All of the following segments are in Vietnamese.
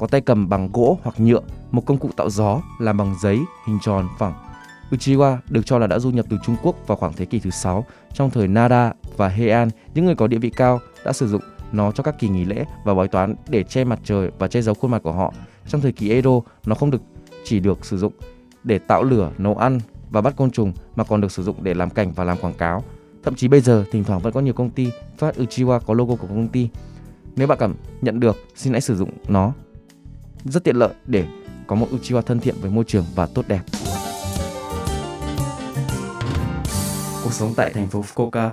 có tay cầm bằng gỗ hoặc nhựa, một công cụ tạo gió làm bằng giấy, hình tròn, phẳng. Uchiwa được cho là đã du nhập từ Trung Quốc vào khoảng thế kỷ thứ 6. Trong thời Nara và Heian, những người có địa vị cao đã sử dụng nó cho các kỳ nghỉ lễ và bói toán để che mặt trời và che giấu khuôn mặt của họ. Trong thời kỳ Edo, nó không được chỉ được sử dụng để tạo lửa, nấu ăn và bắt côn trùng mà còn được sử dụng để làm cảnh và làm quảng cáo. Thậm chí bây giờ, thỉnh thoảng vẫn có nhiều công ty phát Uchiwa có logo của công ty. Nếu bạn cảm nhận được, xin hãy sử dụng nó. Rất tiện lợi để có một Uchiwa thân thiện với môi trường và tốt đẹp. Cuộc sống tại thành phố Fukuoka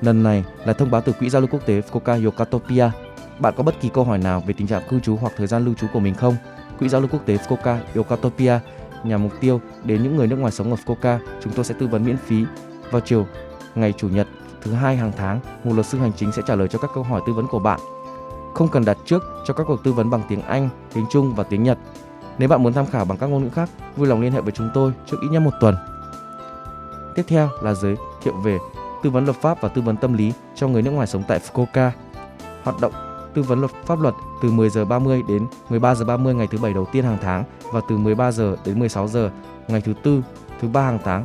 Lần này là thông báo từ Quỹ giao lưu quốc tế Fukuoka Yokatopia. Bạn có bất kỳ câu hỏi nào về tình trạng cư trú hoặc thời gian lưu trú của mình không? Quỹ giao lưu quốc tế Fukuoka Yokatopia nhằm mục tiêu đến những người nước ngoài sống ở Fukuoka, chúng tôi sẽ tư vấn miễn phí vào chiều ngày chủ nhật thứ hai hàng tháng. Một luật sư hành chính sẽ trả lời cho các câu hỏi tư vấn của bạn. Không cần đặt trước cho các cuộc tư vấn bằng tiếng Anh, tiếng Trung và tiếng Nhật. Nếu bạn muốn tham khảo bằng các ngôn ngữ khác, vui lòng liên hệ với chúng tôi trước ít nhất một tuần. Tiếp theo là giới thiệu về tư vấn luật pháp và tư vấn tâm lý cho người nước ngoài sống tại Fukuoka. Hoạt động tư vấn luật pháp luật từ 10 giờ 30 đến 13 giờ 30 ngày thứ bảy đầu tiên hàng tháng và từ 13 giờ đến 16 giờ ngày thứ tư, thứ ba hàng tháng.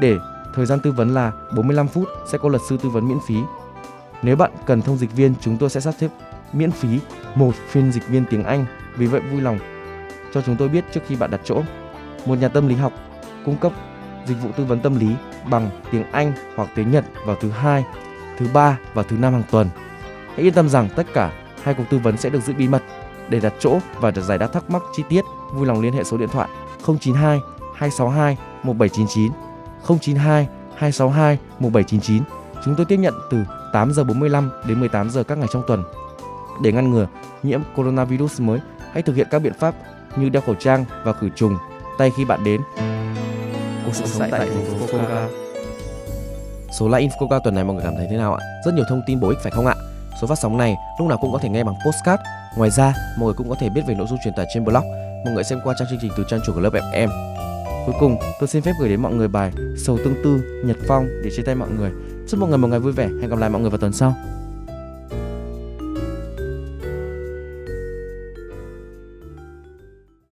Để thời gian tư vấn là 45 phút sẽ có luật sư tư vấn miễn phí. Nếu bạn cần thông dịch viên, chúng tôi sẽ sắp xếp miễn phí một phiên dịch viên tiếng Anh. Vì vậy vui lòng cho chúng tôi biết trước khi bạn đặt chỗ. Một nhà tâm lý học cung cấp dịch vụ tư vấn tâm lý bằng tiếng Anh hoặc tiếng Nhật vào thứ hai, thứ ba và thứ năm hàng tuần. Hãy yên tâm rằng tất cả hai cuộc tư vấn sẽ được giữ bí mật. Để đặt chỗ và được giải đáp thắc mắc chi tiết, vui lòng liên hệ số điện thoại 092 262 1799 092 262 1799. Chúng tôi tiếp nhận từ 8 giờ 45 đến 18 giờ các ngày trong tuần. Để ngăn ngừa nhiễm coronavirus mới, hãy thực hiện các biện pháp như đeo khẩu trang và khử trùng tay khi bạn đến. Cuộc sống tại thành phố Fukuoka. Số Live in Fukuoka tuần này mọi người cảm thấy thế nào ạ? Rất nhiều thông tin bổ ích phải không ạ? Số phát sóng này lúc nào cũng có thể nghe bằng postcard. Ngoài ra, mọi người cũng có thể biết về nội dung truyền tải trên blog. Mọi người xem qua trang chương trình từ trang chủ của lớp FM. Cuối cùng, tôi xin phép gửi đến mọi người bài Sầu Tương Tư, Nhật Phong để chia tay mọi người. Chúc mọi người một ngày vui vẻ. Hẹn gặp lại mọi người vào tuần sau.